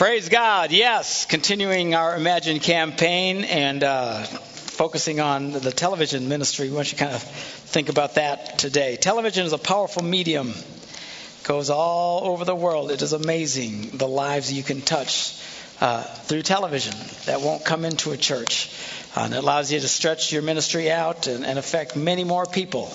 Praise God. Yes, continuing our Imagine campaign and uh, focusing on the television ministry. We want you kind of think about that today. Television is a powerful medium. It goes all over the world. It is amazing the lives you can touch uh, through television that won't come into a church. Uh, and it allows you to stretch your ministry out and, and affect many more people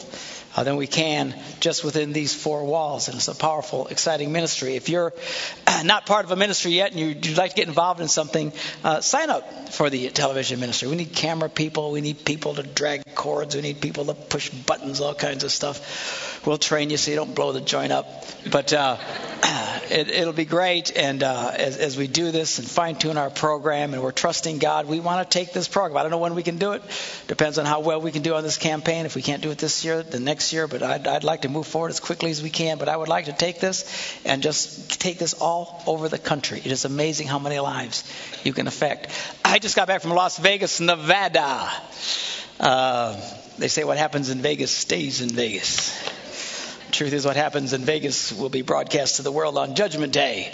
uh, than we can just within these four walls. And it's a powerful, exciting ministry. If you're not part of a ministry yet and you'd, you'd like to get involved in something, uh, sign up for the television ministry. We need camera people. We need people to drag cords. We need people to push buttons, all kinds of stuff. We'll train you so you don't blow the joint up. But uh, it, will be great. And uh, as, as, we do this and fine tune our program, and we're trusting God, we want to take this program. I don't know when we can do it. Depends on how well we can do on this campaign. If we can't do it this year, the next year. But I'd, I'd like to move forward as quickly as we can. But I would like to take this and just take this all over the country. It is amazing how many lives you can affect. I just got back from Las Vegas, Nevada. Uh, they say what happens in Vegas stays in Vegas. Truth is, what happens in Vegas will be broadcast to the world on Judgment Day.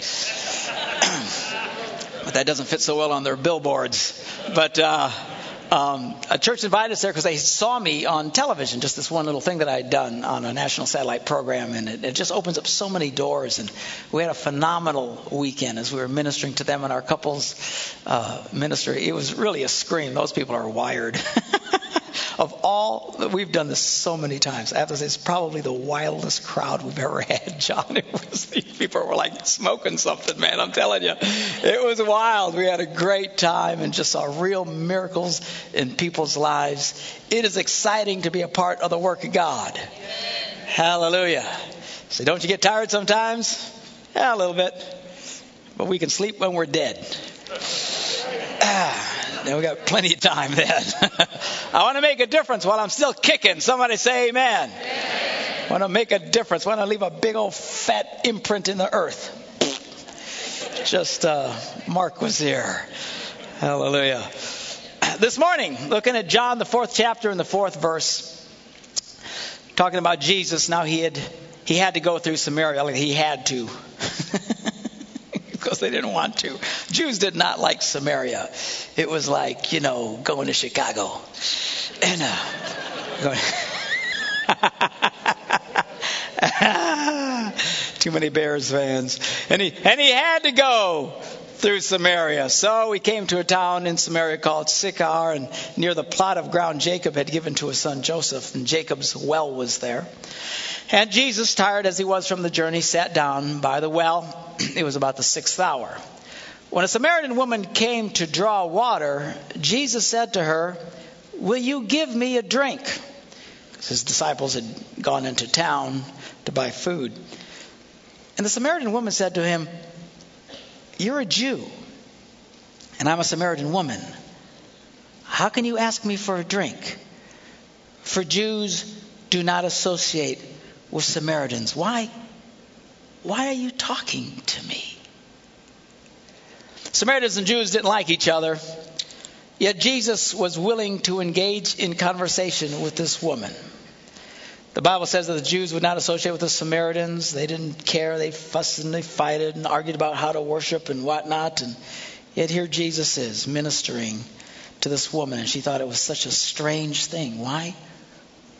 but that doesn't fit so well on their billboards. But uh, um, a church invited us there because they saw me on television, just this one little thing that I'd done on a national satellite program, and it, it just opens up so many doors. And we had a phenomenal weekend as we were ministering to them in our couples uh, ministry. It was really a scream. Those people are wired. of all, we've done this so many times. I have to say, it's probably the wildest crowd we've ever had, John. It was, people were like smoking something, man. I'm telling you. It was wild. We had a great time and just saw real miracles in people's lives. It is exciting to be a part of the work of God. Hallelujah. So, don't you get tired sometimes? Yeah, a little bit. But we can sleep when we're dead. Ah. Then we got plenty of time then. I want to make a difference while I'm still kicking. Somebody say amen. amen. I want to make a difference. I want to leave a big old fat imprint in the earth. Just uh, Mark was here. Hallelujah. This morning, looking at John, the fourth chapter and the fourth verse, talking about Jesus. Now he had he had to go through Samaria. Like he had to. because they didn't want to. Jews did not like Samaria. It was like, you know, going to Chicago. And, uh, going, Too many Bears fans. And he, and he had to go through Samaria. So he came to a town in Samaria called Sychar, and near the plot of ground Jacob had given to his son Joseph, and Jacob's well was there. And Jesus, tired as he was from the journey, sat down by the well. It was about the sixth hour. When a Samaritan woman came to draw water, Jesus said to her, Will you give me a drink? Because his disciples had gone into town to buy food. And the Samaritan woman said to him, You're a Jew, and I'm a Samaritan woman. How can you ask me for a drink? For Jews do not associate with Samaritans. Why? Why are you talking to me? Samaritans and Jews didn't like each other, yet Jesus was willing to engage in conversation with this woman. The Bible says that the Jews would not associate with the Samaritans. They didn't care. They fussed and they fighted and argued about how to worship and whatnot. And yet here Jesus is ministering to this woman, and she thought it was such a strange thing. Why?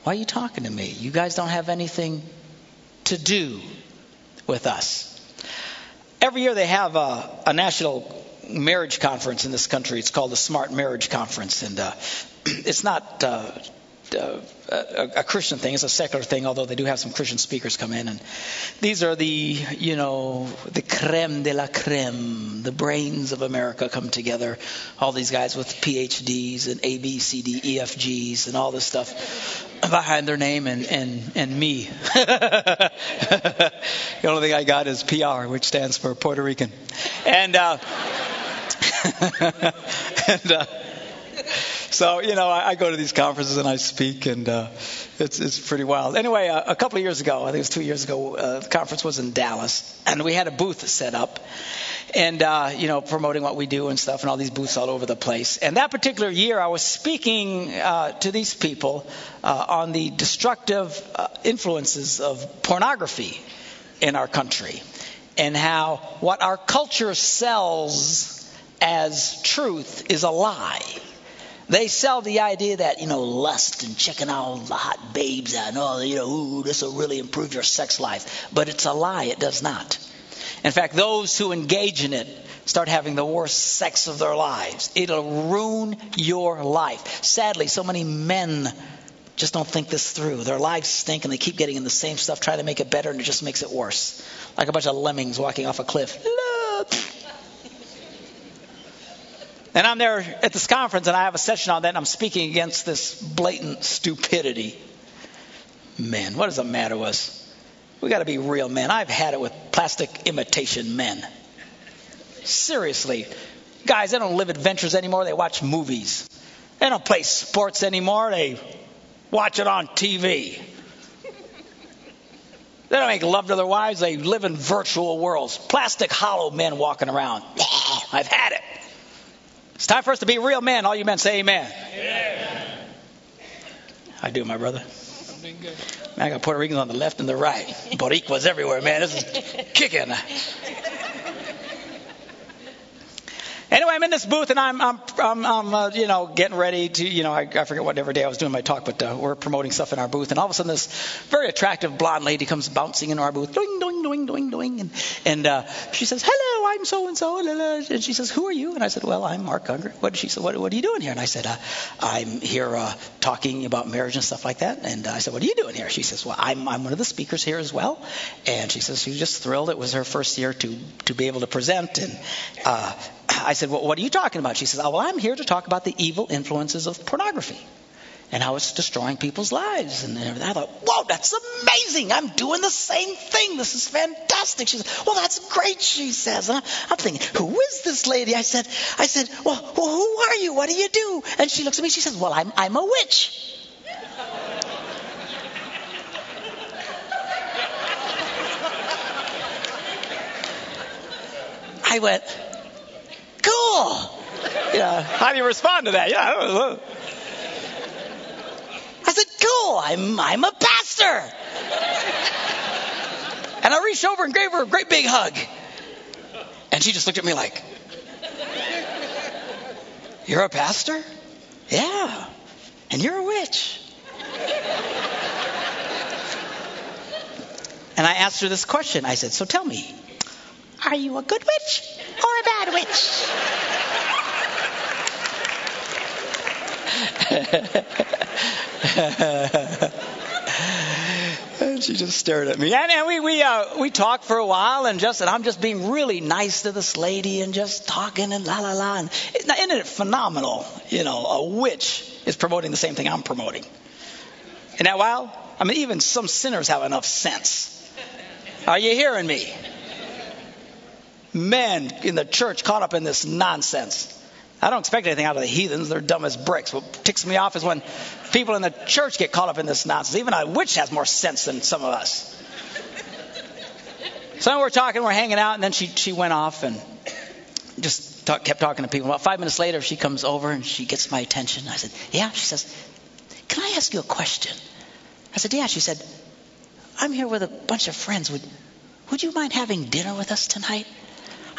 Why are you talking to me? You guys don't have anything to do with us. Every year they have a, a national marriage conference in this country. It's called the Smart Marriage Conference, and uh, it's not uh, uh, a, a, Christian thing. It's a secular thing, although they do have some Christian speakers come in. And these are the, you know, the creme de la creme, the brains of America come together. All these guys with PhDs and A, B, C, D, E, F, Gs and all this stuff behind their name and, and, and me. the only thing I got is PR, which stands for Puerto Rican. And, uh, and, uh, so you know, I, I, go to these conferences and I speak, and uh, it's it's pretty wild. Anyway, uh, a couple of years ago, I think it was two years ago, uh, the conference was in Dallas, and we had a booth set up, and uh, you know, promoting what we do and stuff, and all these booths all over the place. And that particular year, I was speaking uh, to these people uh, on the destructive influences of pornography in our country. and how what our culture sells as truth is a lie. They sell the idea that, you know, lust and checking out the hot babes and, all, you know, ooh, this will really improve your sex life. But it's a lie. It does not. In fact, those who engage in it start having the worst sex of their lives. It'll ruin your life. Sadly, so many men just don't think this through. Their lives stink and they keep getting in the same stuff, trying to make it better, and it just makes it worse. Like a bunch of lemmings walking off a cliff. And I'm there at this conference and I have a session on that and I'm speaking against this blatant stupidity. Man, what does the matter with us? We got to be real men. I've had it with plastic imitation men. Seriously. Guys, they don't live adventures anymore. They watch movies. They don't play sports anymore. They watch it on TV. They don't make love to their wives. They live in virtual worlds. Plastic hollow men walking around. I've had it. It's time for us to be real men. All you men say amen. I do, my brother. Man, I got Puerto Ricans on the left and the right. Boricuas everywhere, man. This is kicking. Anyway, I'm in this booth and I'm, I'm, I'm, I'm uh, you know, getting ready to, you know, I, I forget whatever day I was doing my talk, but uh, we're promoting stuff in our booth. And all of a sudden, this very attractive blonde lady comes bouncing into our booth, doing, doing, doing, doing, doing, and, and uh, she says, "Hello, I'm so and so." And she says, "Who are you?" And I said, "Well, I'm Mark Unger." What? She said, "What, what are you doing here?" And I said, uh, "I'm here uh, talking about marriage and stuff like that." And I said, "What are you doing here?" She says, "Well, I'm, I'm one of the speakers here as well." And she says she was just thrilled. It was her first year to to be able to present, and uh, I said, well, what are you talking about? She says, oh, well, I'm here to talk about the evil influences of pornography and how it's destroying people's lives and everything. I thought, whoa, that's amazing. I'm doing the same thing. This is fantastic. She says, well, that's great, she says. And I'm thinking, who is this lady? I said, I said, well, who are you? What do you do? And she looks at me, she says, well, I'm, I'm a witch. I went, cool. How do you respond to that? Yeah. I, I said, cool. I'm, I'm a pastor. And I reached over and gave her a great big hug. And she just looked at me like, You're a pastor? Yeah. And you're a witch. And I asked her this question. I said, So tell me, are you a good witch witch? and she just stared at me. And, and we we uh, we talked for a while, and just and I'm just being really nice to this lady, and just talking and la la la. And isn't it phenomenal? You know, a witch is promoting the same thing I'm promoting. Isn't that wild? I mean, even some sinners have enough sense. Are you hearing me? Men in the church caught up in this nonsense. I don't expect anything out of the heathens. They're dumb as bricks. What ticks me off is when people in the church get caught up in this nonsense. Even a witch has more sense than some of us. So we're talking, we're hanging out, and then she, she went off and just talk, kept talking to people. About five minutes later, she comes over and she gets my attention. I said, Yeah. She says, Can I ask you a question? I said, Yeah. She said, I'm here with a bunch of friends. Would, would you mind having dinner with us tonight?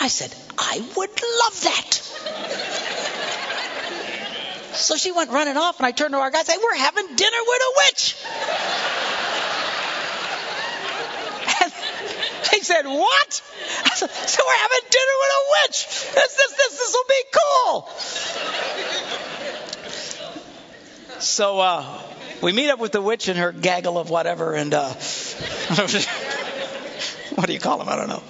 I said, I would love that. so she went running off, and I turned to our guy and said, We're having dinner with a witch. he said, What? I said, So we're having dinner with a witch. This, this, this, this will be cool. So uh, we meet up with the witch and her gaggle of whatever, and uh, what do you call them? I don't know.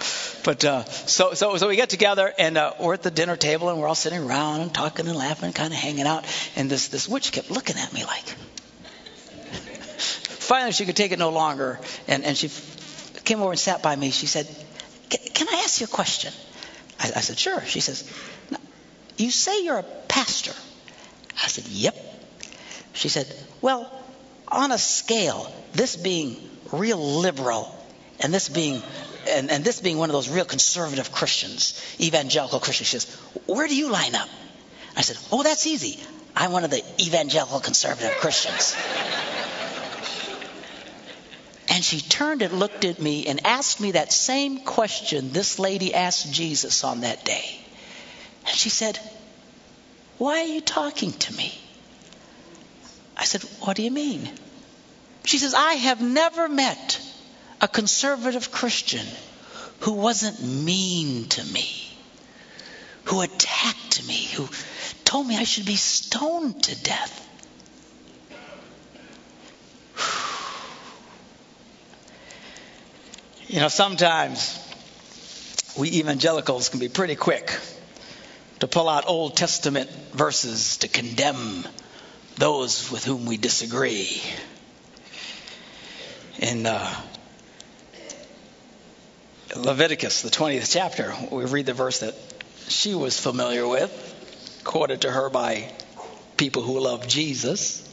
But uh, so so so we get together and uh, we're at the dinner table and we're all sitting around and talking and laughing, kind of hanging out. And this this witch kept looking at me like. Finally, she could take it no longer, and and she came over and sat by me. She said, "Can I ask you a question?" I, I said, "Sure." She says, "You say you're a pastor." I said, "Yep." She said, "Well, on a scale, this being real liberal and this being and, and this being one of those real conservative Christians, evangelical Christians, she says, Where do you line up? I said, Oh, that's easy. I'm one of the evangelical conservative Christians. And she turned and looked at me and asked me that same question this lady asked Jesus on that day. And she said, Why are you talking to me? I said, What do you mean? She says, I have never met a conservative Christian who wasn't mean to me, who attacked me, who told me I should be stoned to death. You know, sometimes we evangelicals can be pretty quick to pull out Old Testament verses to condemn those with whom we disagree. In uh, Leviticus, the 20th chapter, we read the verse that she was familiar with, quoted to her by people who love Jesus.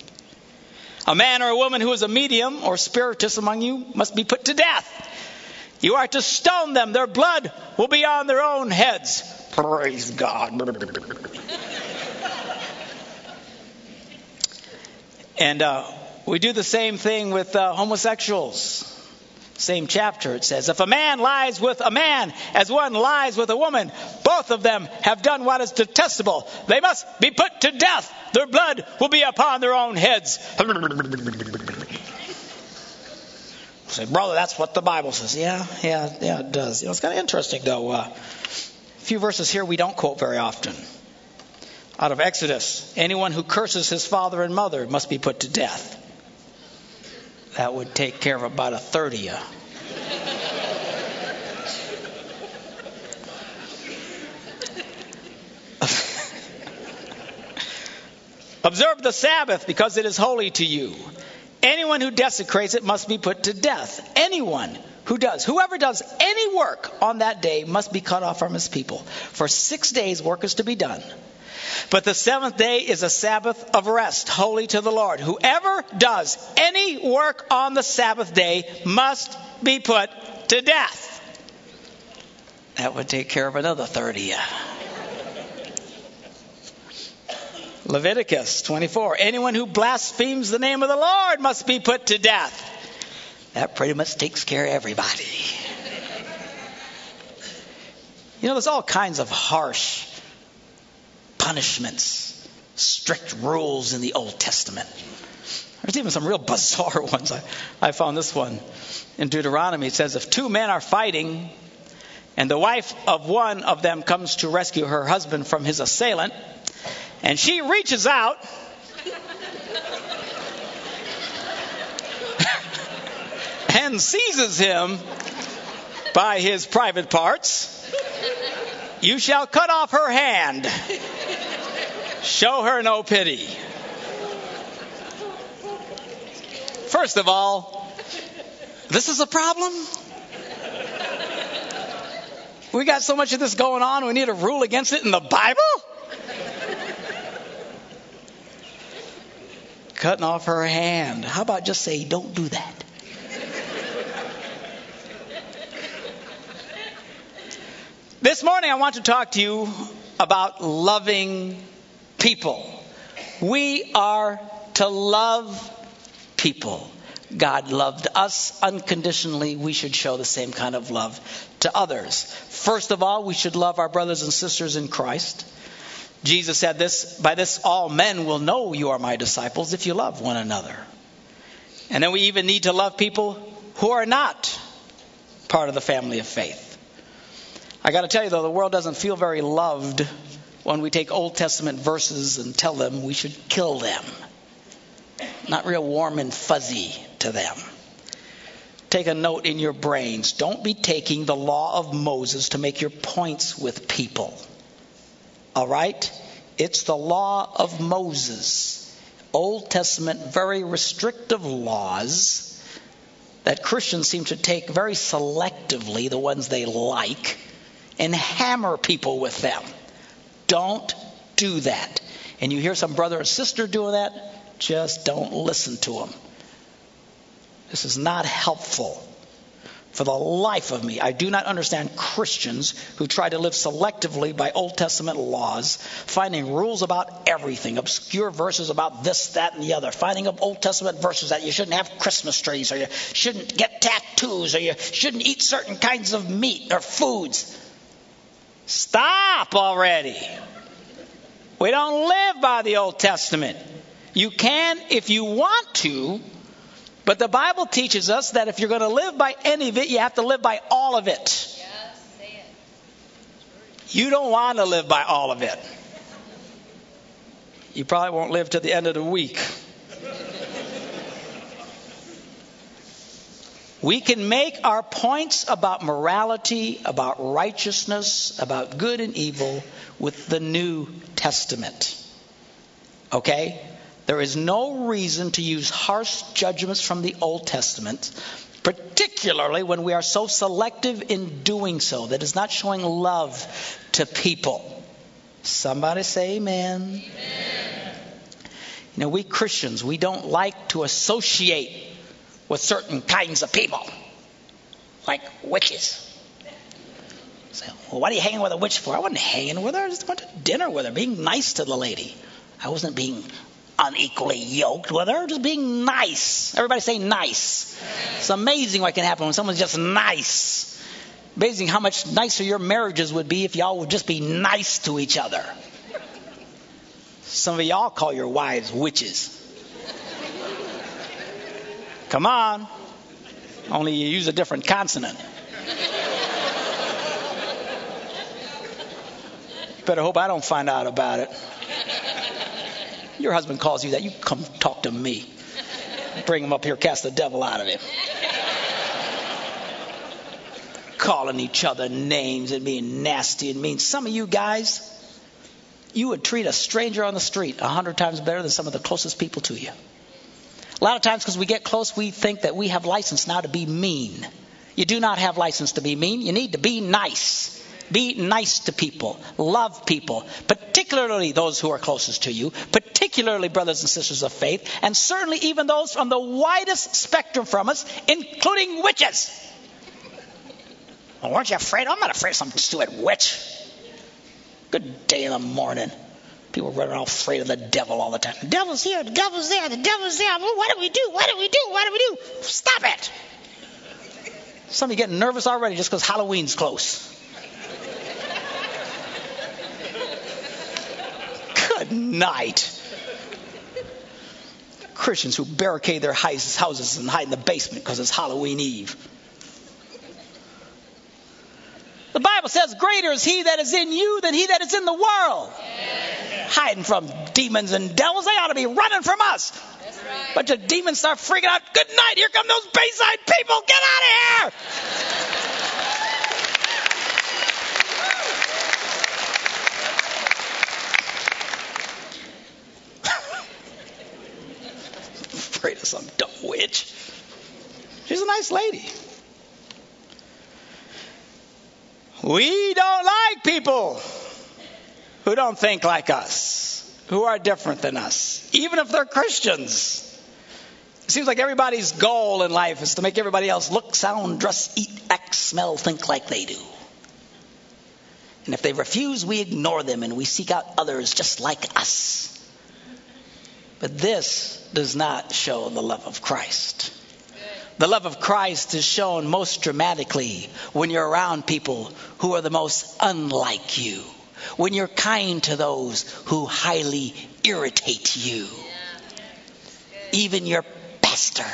A man or a woman who is a medium or spiritist among you must be put to death. You are to stone them. Their blood will be on their own heads. Praise God. and uh, we do the same thing with uh, homosexuals. Same chapter, it says, If a man lies with a man as one lies with a woman, both of them have done what is detestable. They must be put to death. Their blood will be upon their own heads. Say, brother, that's what the Bible says. Yeah, yeah, yeah, it does. You know, it's kind of interesting, though. Uh, a few verses here we don't quote very often. Out of Exodus, anyone who curses his father and mother must be put to death. That would take care of about a third of you. Observe the Sabbath because it is holy to you. Anyone who desecrates it must be put to death. Anyone who does, whoever does any work on that day must be cut off from his people. For six days work is to be done. But the seventh day is a Sabbath of rest, holy to the Lord. Whoever does any work on the Sabbath day must be put to death. That would take care of another 30. Leviticus 24. Anyone who blasphemes the name of the Lord must be put to death. That pretty much takes care of everybody. You know, there's all kinds of harsh punishments, strict rules in the Old Testament. There's even some real bizarre ones. I, I found this one in Deuteronomy. It says, If two men are fighting, and the wife of one of them comes to rescue her husband from his assailant, and she reaches out and seizes him by his private parts. You shall cut off her hand. Show her no pity. First of all, this is a problem. We got so much of this going on, we need a rule against it in the Bible? cutting off her hand. How about just say, don't do that? this morning, I want to talk to you about loving people. We are to love people. God loved us unconditionally. We should show the same kind of love to others. First of all, we should love our brothers and sisters in Christ. Jesus said this, by this all men will know you are my disciples if you love one another. And then we even need to love people who are not part of the family of faith. I got to tell you though, the world doesn't feel very loved when we take Old Testament verses and tell them we should kill them. Not real warm and fuzzy to them. Take a note in your brains. Don't be taking the law of Moses to make your points with people. All right? It's the law of Moses. Old Testament, very restrictive laws that Christians seem to take very selectively, the ones they like, and hammer people with them. Don't do that. And you hear some brother or sister doing that, just don't listen to them. This is not helpful For the life of me, I do not understand Christians who try to live selectively by Old Testament laws, finding rules about everything, obscure verses about this, that, and the other, finding up Old Testament verses that you shouldn't have Christmas trees, or you shouldn't get tattoos, or you shouldn't eat certain kinds of meat or foods. Stop already. We don't live by the Old Testament. You can if you want to, but the Bible teaches us that if you're going to live by any of it, you have to live by all of it. You don't want to live by all of it. You probably won't live to the end of the week. We can make our points about morality, about righteousness, about good and evil with the New Testament. Okay? There is no reason to use harsh judgments from the Old Testament, particularly when we are so selective in doing so that is not showing love to people. Somebody say amen. amen. You know, we Christians, we don't like to associate with certain kinds of people, like witches. So, well, what are you hanging with a witch for? I wasn't hanging with her. I just went to dinner with her, being nice to the lady. I wasn't being unequally yoked with her, just being nice. Everybody say nice. It's amazing what can happen when someone's just nice. Amazing how much nicer your marriages would be if y'all would just be nice to each other. Some of y'all call your wives witches. Come on. Only you use a different consonant. Better hope I don't find out about it. Your husband calls you that. You come talk to me. Bring him up here, cast the devil out of him. Calling each other names and being nasty and mean. Some of you guys, you would treat a stranger on the street a hundred times better than some of the closest people to you. A lot of times, because we get close, we think that we have license now to be mean. You do not have license to be mean. You need to be nice. Be nice to people. Love people, particularly those who are closest to you, particularly brothers and sisters of faith, and certainly even those from the widest spectrum from us, including witches. Well, weren't you afraid? I'm not afraid of some stupid witch. Good day in the morning. People running around afraid of the devil all the time. The devil's here, the devil's there, the devil's there. What do we do? What do we do? What do we do? Stop it. Some of you getting nervous already just because Halloween's close. Good night. Christians who barricade their houses and hide in the basement because it's Halloween Eve. The Bible says, Greater is he that is in you than he that is in the world. Hiding from demons and devils, they ought to be running from us. Right. Bunch of demons start freaking out. Good night, here come those Bayside people. Get out of here. afraid of some dumb witch. She's a nice lady. We don't like people who don't think like us, who are different than us, even if they're Christians. It seems like everybody's goal in life is to make everybody else look, sound, dress, eat, act, smell, think like they do. And if they refuse, we ignore them and we seek out others just like us. But this does not show the love of Christ. The love of Christ is shown most dramatically when you're around people who are the most unlike you, when you're kind to those who highly irritate you, even your pastor.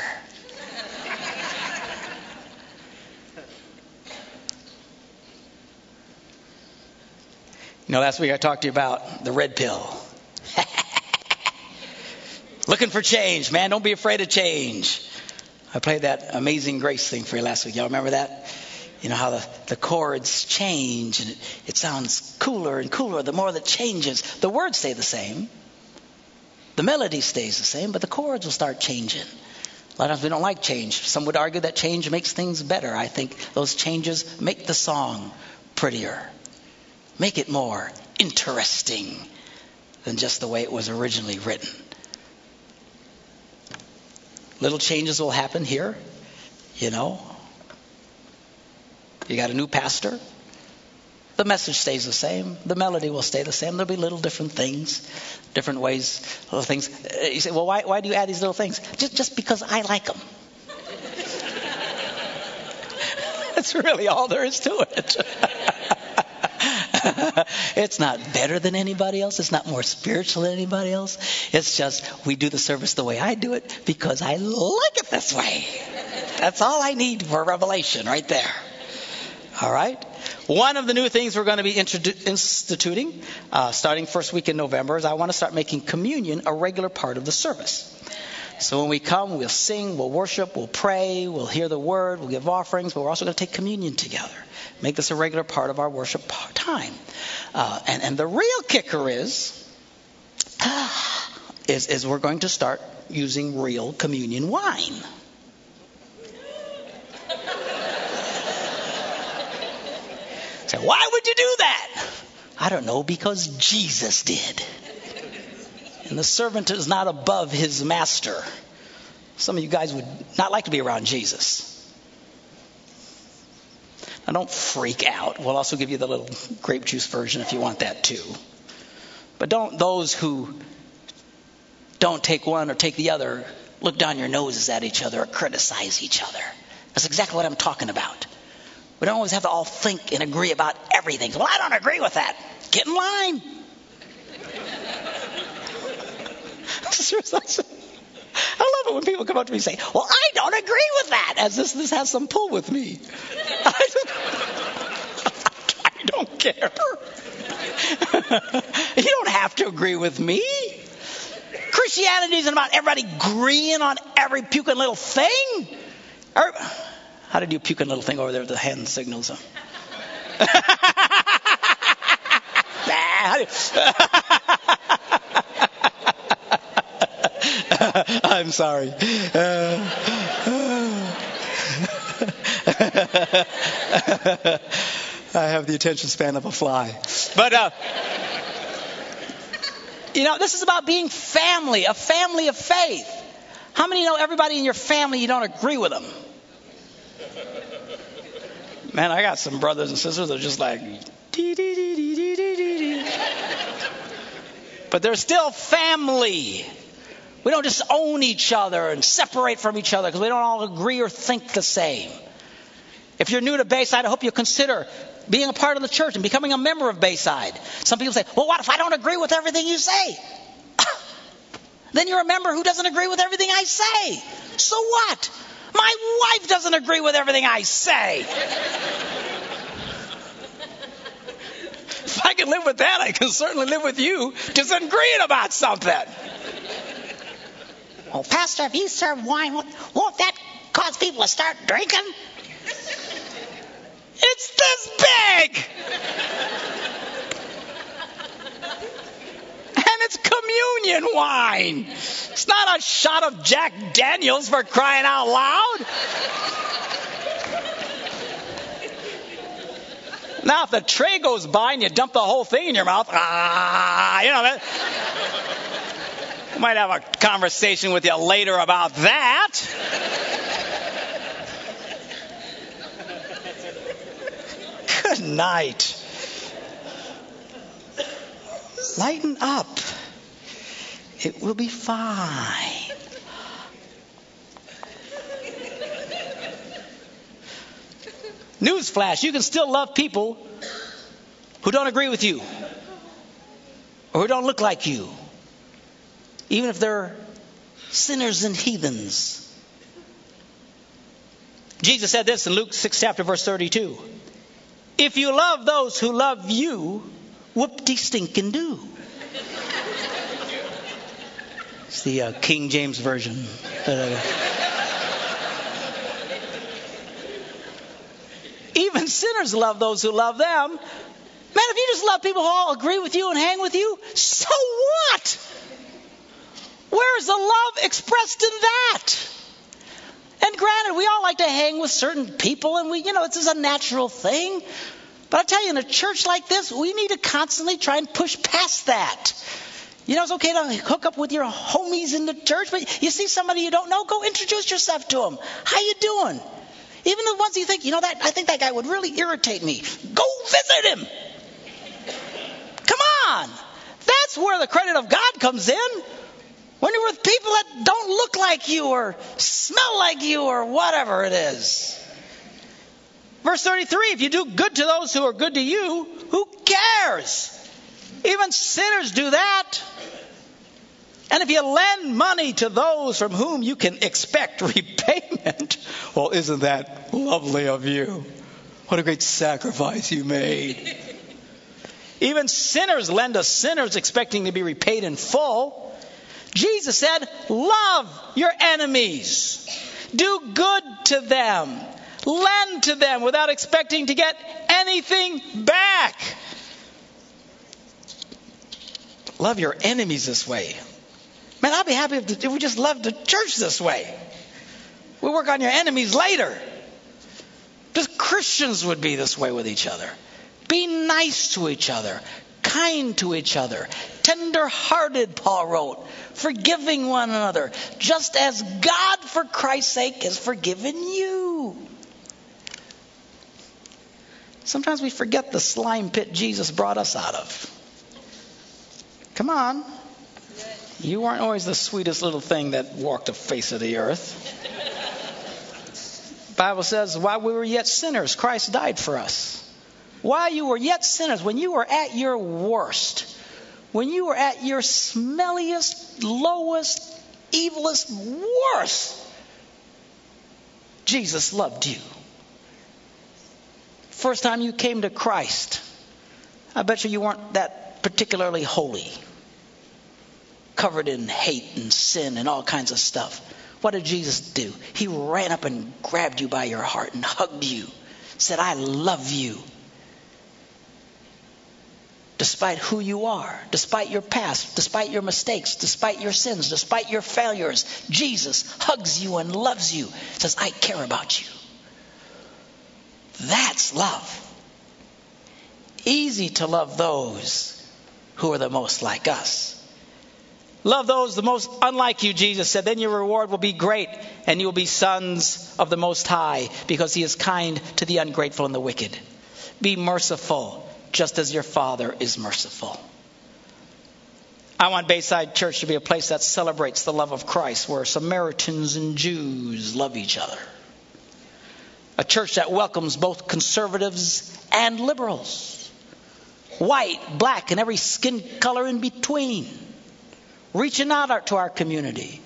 You know, last week I talked to you about the red pill. Looking for change, man. Don't be afraid of change. I played that Amazing Grace thing for you last week. Y'all remember that? You know how the, the chords change and it, it sounds cooler and cooler the more that changes. The words stay the same. The melody stays the same, but the chords will start changing. A lot of times we don't like change. Some would argue that change makes things better. I think those changes make the song prettier, make it more interesting than just the way it was originally written. Little changes will happen here, you know. You got a new pastor. The message stays the same. The melody will stay the same. There'll be little different things, different ways, little things. Uh, you say, well, why, why do you add these little things? Just, just because I like them. That's really all there is to it. it's not better than anybody else. It's not more spiritual than anybody else. It's just we do the service the way I do it because I like it this way. That's all I need for revelation right there. All right? One of the new things we're going to be instituting uh, starting first week in November is I want to start making communion a regular part of the service. So when we come, we'll sing, we'll worship, we'll pray, we'll hear the word, we'll give offerings, but we're also going to take communion together. Make this a regular part of our worship time. Uh, and, and the real kicker is, is, is we're going to start using real communion wine. So why would you do that? I don't know, because Jesus did. And the servant is not above his master. Some of you guys would not like to be around Jesus. Now, don't freak out. We'll also give you the little grape juice version if you want that too. But don't those who don't take one or take the other look down your noses at each other or criticize each other. That's exactly what I'm talking about. We don't always have to all think and agree about everything. Well, I don't agree with that. Get in line. I love it when people come up to me and say, Well, I don't agree with that, as this, this has some pull with me. I, I don't care. you don't have to agree with me. Christianity isn't about everybody agreeing on every puking little thing. Or, how did you puking little thing over there with the hand signals? I'm sorry. Uh, I have the attention span of a fly. But, uh, you know, this is about being family, a family of faith. How many know everybody in your family you don't agree with them? Man, I got some brothers and sisters that are just like, dee, dee, dee, but they're still family. We don't just own each other and separate from each other because we don't all agree or think the same. If you're new to Bayside, I hope you consider being a part of the church and becoming a member of Bayside. Some people say, well, what if I don't agree with everything you say? then you're a member who doesn't agree with everything I say. So what? My wife doesn't agree with everything I say. if I can live with that, I can certainly live with you disagreeing about something. Well, Pastor, if you serve wine, won't that cause people to start drinking? It's this big! and it's communion wine. It's not a shot of Jack Daniels for crying out loud. Now, if the tray goes by and you dump the whole thing in your mouth, ah, you know that. Might have a conversation with you later about that. Good night. Lighten up. It will be fine. Newsflash, you can still love people who don't agree with you or who don't look like you, even if they're sinners and heathens. Jesus said this in Luke 6 chapter verse 32. If you love those who love you, whoop-de stinking do. It's the uh, King James Version. Even sinners love those who love them. Man, if you just love people who all agree with you and hang with you, so what? Where's the love expressed in that? And granted, we all like to hang with certain people, and we, you know, this is a natural thing. But I tell you, in a church like this, we need to constantly try and push past that. You know, it's okay to hook up with your homies in the church, but you see somebody you don't know, go introduce yourself to them. How you doing? Even the ones you think, you know, that I think that guy would really irritate me. Go visit him. Come on. That's where the credit of God comes in. When you're with people that don't look like you or smell like you or whatever it is. Verse 33 if you do good to those who are good to you, who cares? Even sinners do that. And if you lend money to those from whom you can expect repayment, well, isn't that lovely of you? What a great sacrifice you made. Even sinners lend to sinners expecting to be repaid in full. Jesus said, Love your enemies, do good to them, lend to them without expecting to get anything back. Love your enemies this way. Man, I'd be happy if, we just love the church this way. We work on your enemies later. Just Christians would be this way with each other. Be nice to each other, kind to each other, tender hearted, Paul wrote, forgiving one another, just as God, for Christ's sake, has forgiven you. Sometimes we forget the slime pit Jesus brought us out of. Come on. You weren't always the sweetest little thing that walked the face of the earth. Bible says, while we were yet sinners, Christ died for us. While you were yet sinners, when you were at your worst, when you were at your smelliest, lowest, evilest, worst, Jesus loved you. First time you came to Christ, I bet you you weren't that particularly holy covered in hate and sin and all kinds of stuff. What did Jesus do? He ran up and grabbed you by your heart and hugged you, said, I love you. Despite who you are, despite your past, despite your mistakes, despite your sins, despite your failures, Jesus hugs you and loves you, says, I care about you. That's love. Easy to love those who are the most like us. Love those the most unlike you, Jesus said. Then your reward will be great, and you will be sons of the Most High, because He is kind to the ungrateful and the wicked. Be merciful, just as your Father is merciful. I want Bayside Church to be a place that celebrates the love of Christ, where Samaritans and Jews love each other. A church that welcomes both conservatives and liberals, white, black, and every skin color in between reaching out to our community.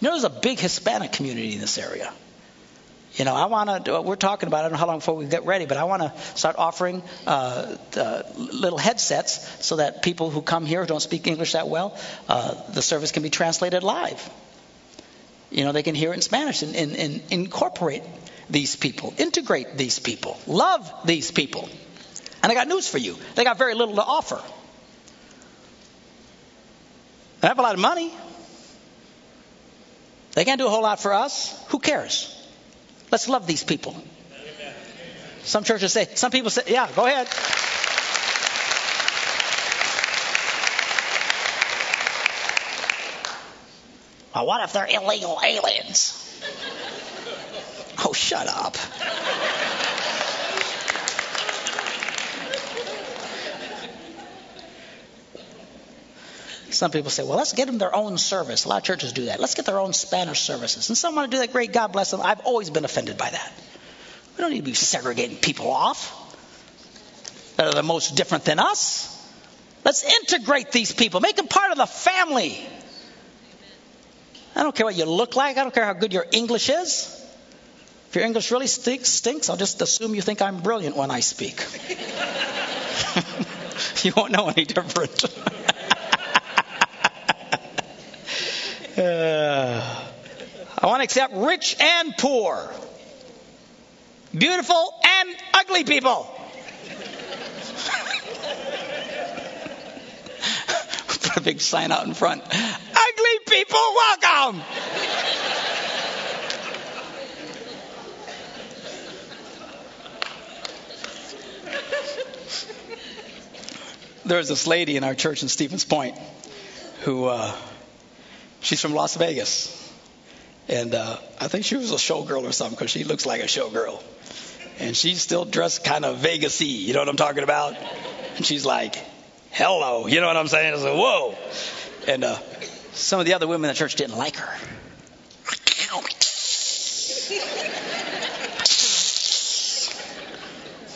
You know, there's a big Hispanic community in this area. You know, I want to, we're talking about, I don't know how long before we get ready, but I want to start offering uh, uh, little headsets so that people who come here who don't speak English that well, uh, the service can be translated live. You know, they can hear it in Spanish and, and, and incorporate these people, integrate these people, love these people. And I got news for you they got very little to offer. They have a lot of money. They can't do a whole lot for us. Who cares? Let's love these people. Some churches say, some people say, yeah, go ahead. Well, what if they're illegal aliens? Oh, shut up. Some people say, well, let's get them their own service. A lot of churches do that. Let's get their own Spanish services. And some want to do that. Great, God bless them. I've always been offended by that. We don't need to be segregating people off that are the most different than us. Let's integrate these people, make them part of the family. I don't care what you look like. I don't care how good your English is. If your English really stinks, I'll just assume you think I'm brilliant when I speak. you won't know any different. Uh, I want to accept rich and poor, beautiful and ugly people. Put a big sign out in front. Ugly people, welcome. There's this lady in our church in Stevens Point who. Uh, She's from Las Vegas. And uh, I think she was a showgirl or something because she looks like a showgirl. And she's still dressed kind of Vegas-y, you know what I'm talking about? And she's like, hello, you know what I'm saying? I said, whoa. And uh, some of the other women in the church didn't like her.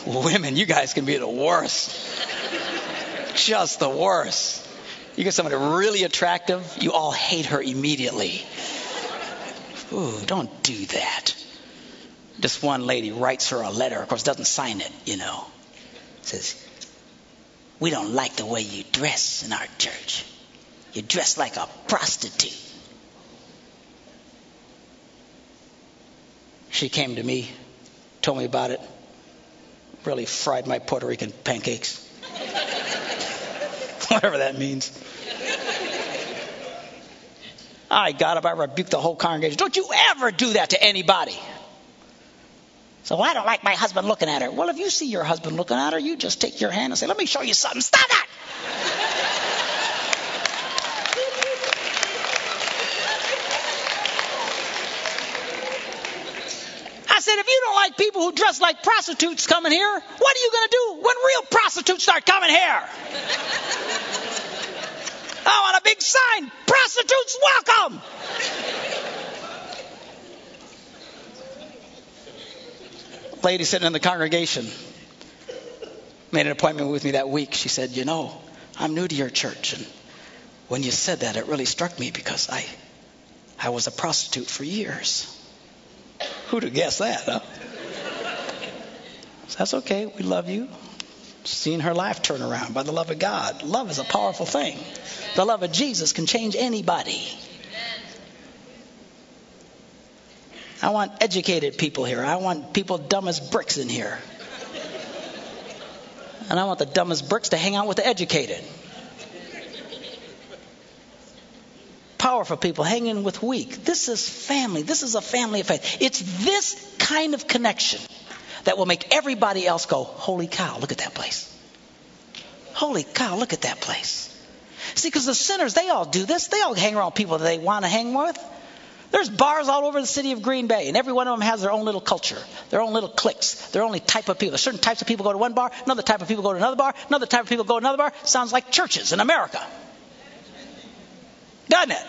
Women, you guys can be the worst. Just the worst. You get somebody really attractive, you all hate her immediately. Ooh, don't do that. This one lady writes her a letter, of course, doesn't sign it, you know. Says, We don't like the way you dress in our church. You dress like a prostitute. She came to me, told me about it, really fried my Puerto Rican pancakes. Whatever that means. I got up, I rebuked the whole congregation. Don't you ever do that to anybody. So I don't like my husband looking at her. Well, if you see your husband looking at her, you just take your hand and say, Let me show you something. Stop that! I said, if you don't like people who dress like prostitutes coming here, what are you going to do when real prostitutes start coming here? I want a big sign prostitutes welcome. Lady sitting in the congregation made an appointment with me that week. She said, You know, I'm new to your church. And when you said that, it really struck me because I, I was a prostitute for years. Who'd have guessed that, huh? So that's okay. We love you. Seeing her life turn around by the love of God. Love is a powerful thing. The love of Jesus can change anybody. I want educated people here. I want people dumb as bricks in here. And I want the dumbest bricks to hang out with the educated. Powerful people hanging with weak. This is family. This is a family of faith. It's this kind of connection that will make everybody else go, Holy cow, look at that place. Holy cow, look at that place. See, because the sinners, they all do this. They all hang around people that they want to hang with. There's bars all over the city of Green Bay, and every one of them has their own little culture, their own little cliques, their own type of people. Certain types of people go to one bar, another type of people go to another bar, another type of people go to another bar. Sounds like churches in America. Doesn't it?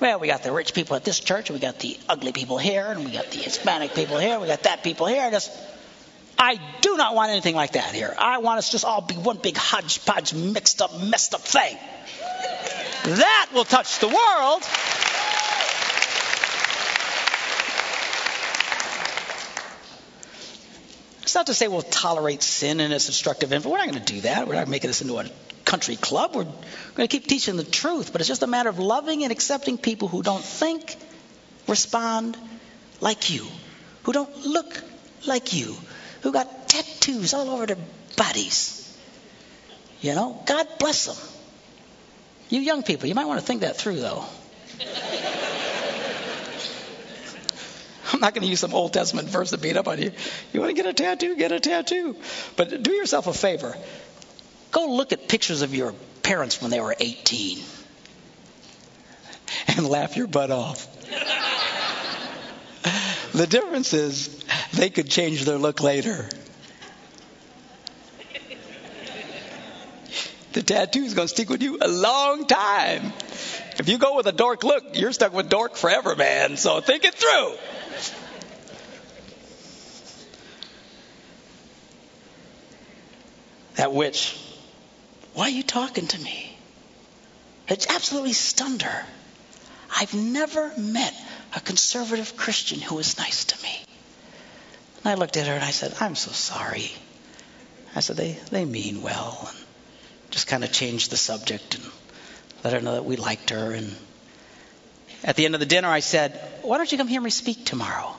Well, we got the rich people at this church, and we got the ugly people here, and we got the Hispanic people here, we got that people here. Just, I do not want anything like that here. I want us just all be one big hodgepodge, mixed up, messed up thing. That will touch the world. It's not to say we'll tolerate sin and its destructive influence. We're not going to do that. We're not making this into a country club. We're going to keep teaching the truth. But it's just a matter of loving and accepting people who don't think, respond like you, who don't look like you, who got tattoos all over their bodies. You know, God bless them. You young people, you might want to think that through, though. I'm not going to use some Old Testament verse to beat up on you. You want to get a tattoo? Get a tattoo. But do yourself a favor. Go look at pictures of your parents when they were 18 and laugh your butt off. the difference is they could change their look later. The tattoo is going to stick with you a long time. If you go with a dork look, you're stuck with dork forever, man. So think it through. That witch, why are you talking to me? It absolutely stunned her. I've never met a conservative Christian who was nice to me. And I looked at her and I said, I'm so sorry. I said, they, they mean well. And just kind of changed the subject and let her know that we liked her. And at the end of the dinner, I said, Why don't you come hear me speak tomorrow?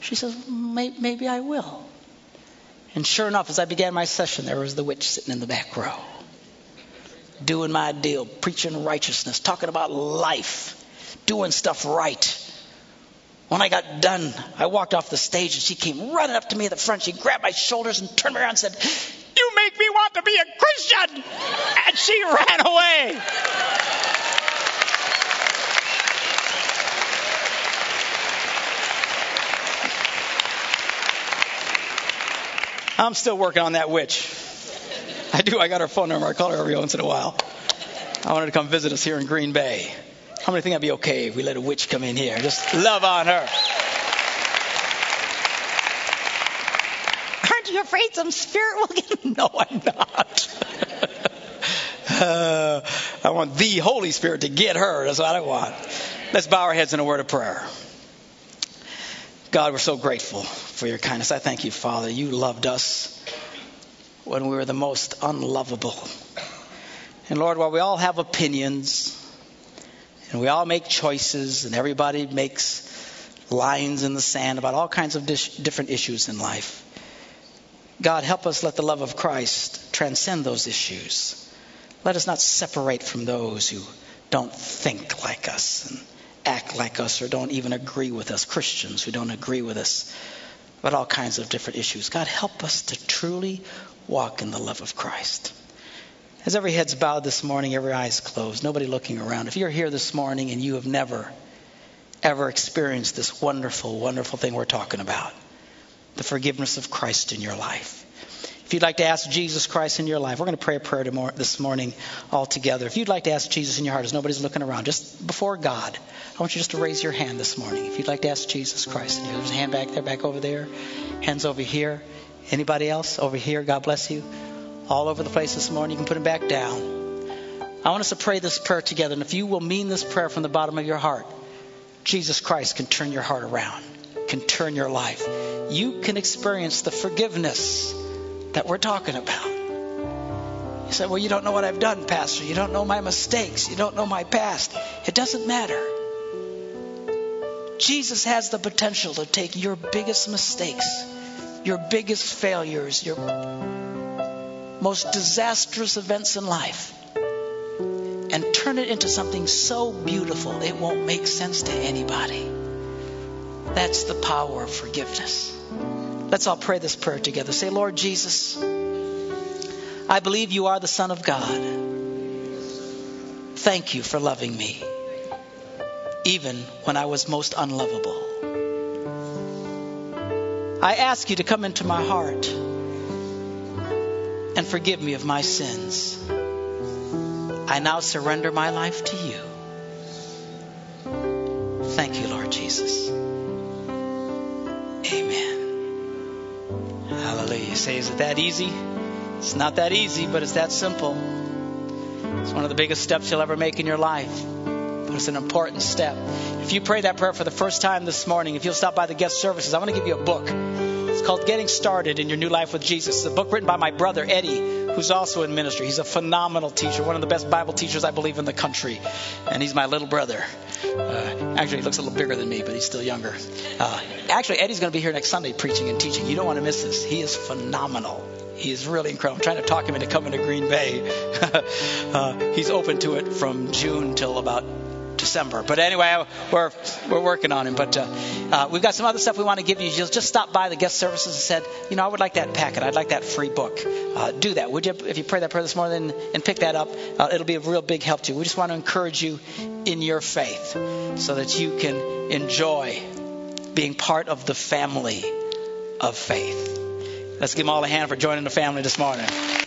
She says, Maybe I will. And sure enough, as I began my session, there was the witch sitting in the back row, doing my deal, preaching righteousness, talking about life, doing stuff right. When I got done, I walked off the stage and she came running up to me at the front. She grabbed my shoulders and turned me around and said, You make me want to be a Christian! And she ran away. I'm still working on that witch. I do. I got her phone number. I call her every once in a while. I want her to come visit us here in Green Bay. How many think I'd be okay if we let a witch come in here? Just love on her. Aren't you afraid some spirit will get? No, I'm not. uh, I want the Holy Spirit to get her. That's what I want. Let's bow our heads in a word of prayer. God, we're so grateful for your kindness. I thank you, Father. You loved us when we were the most unlovable. And Lord, while we all have opinions and we all make choices and everybody makes lines in the sand about all kinds of dis- different issues in life, God, help us let the love of Christ transcend those issues. Let us not separate from those who don't think like us and act like us or don't even agree with us, Christians who don't agree with us about all kinds of different issues. God, help us to truly walk in the love of Christ. As every head's bowed this morning, every eye's closed, nobody looking around. If you're here this morning and you have never, ever experienced this wonderful, wonderful thing we're talking about, the forgiveness of Christ in your life. If you'd like to ask Jesus Christ in your life, we're going to pray a prayer this morning all together. If you'd like to ask Jesus in your heart as nobody's looking around, just before God, I want you just to raise your hand this morning. If you'd like to ask Jesus Christ in your there's a hand back there, back over there, hands over here. Anybody else over here? God bless you. All over the place this morning. You can put them back down. I want us to pray this prayer together. And if you will mean this prayer from the bottom of your heart, Jesus Christ can turn your heart around, can turn your life. You can experience the forgiveness that we're talking about. You say, Well, you don't know what I've done, Pastor. You don't know my mistakes. You don't know my past. It doesn't matter. Jesus has the potential to take your biggest mistakes, your biggest failures, your most disastrous events in life, and turn it into something so beautiful it won't make sense to anybody. That's the power of forgiveness. Let's all pray this prayer together. Say, Lord Jesus, I believe you are the Son of God. Thank you for loving me, even when I was most unlovable. I ask you to come into my heart and forgive me of my sins. I now surrender my life to you. Thank you, Lord Jesus. Amen. Hallelujah. Say, is it that easy? It's not that easy, but it's that simple. It's one of the biggest steps you'll ever make in your life. But it's an important step. If you pray that prayer for the first time this morning, if you'll stop by the guest services, I want to give you a book. It's called Getting Started in Your New Life with Jesus. It's a book written by my brother, Eddie, who's also in ministry. He's a phenomenal teacher, one of the best Bible teachers I believe in the country. And he's my little brother. Uh, actually, he looks a little bigger than me, but he's still younger. Uh, actually, Eddie's going to be here next Sunday preaching and teaching. You don't want to miss this. He is phenomenal. He is really incredible. I'm trying to talk him into coming to Green Bay. uh, he's open to it from June till about December. But anyway, we're we're working on him. But uh, uh, we've got some other stuff we want to give you. You'll just stop by the guest services and said, you know, I would like that packet. I'd like that free book. Uh, do that, would you? If you pray that prayer this morning and pick that up, uh, it'll be a real big help to you. We just want to encourage you in your faith, so that you can enjoy being part of the family of faith. Let's give them all a hand for joining the family this morning.